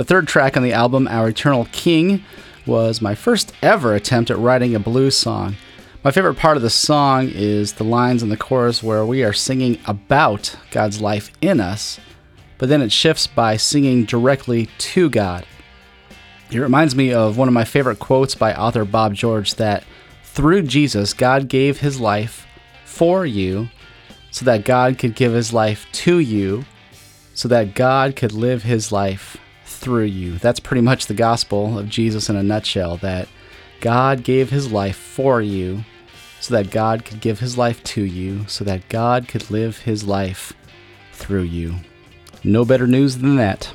The third track on the album, Our Eternal King, was my first ever attempt at writing a blues song. My favorite part of the song is the lines in the chorus where we are singing about God's life in us, but then it shifts by singing directly to God. It reminds me of one of my favorite quotes by author Bob George that through Jesus, God gave his life for you so that God could give his life to you, so that God could live his life through you. That's pretty much the gospel of Jesus in a nutshell that God gave his life for you so that God could give his life to you, so that God could live his life through you. No better news than that.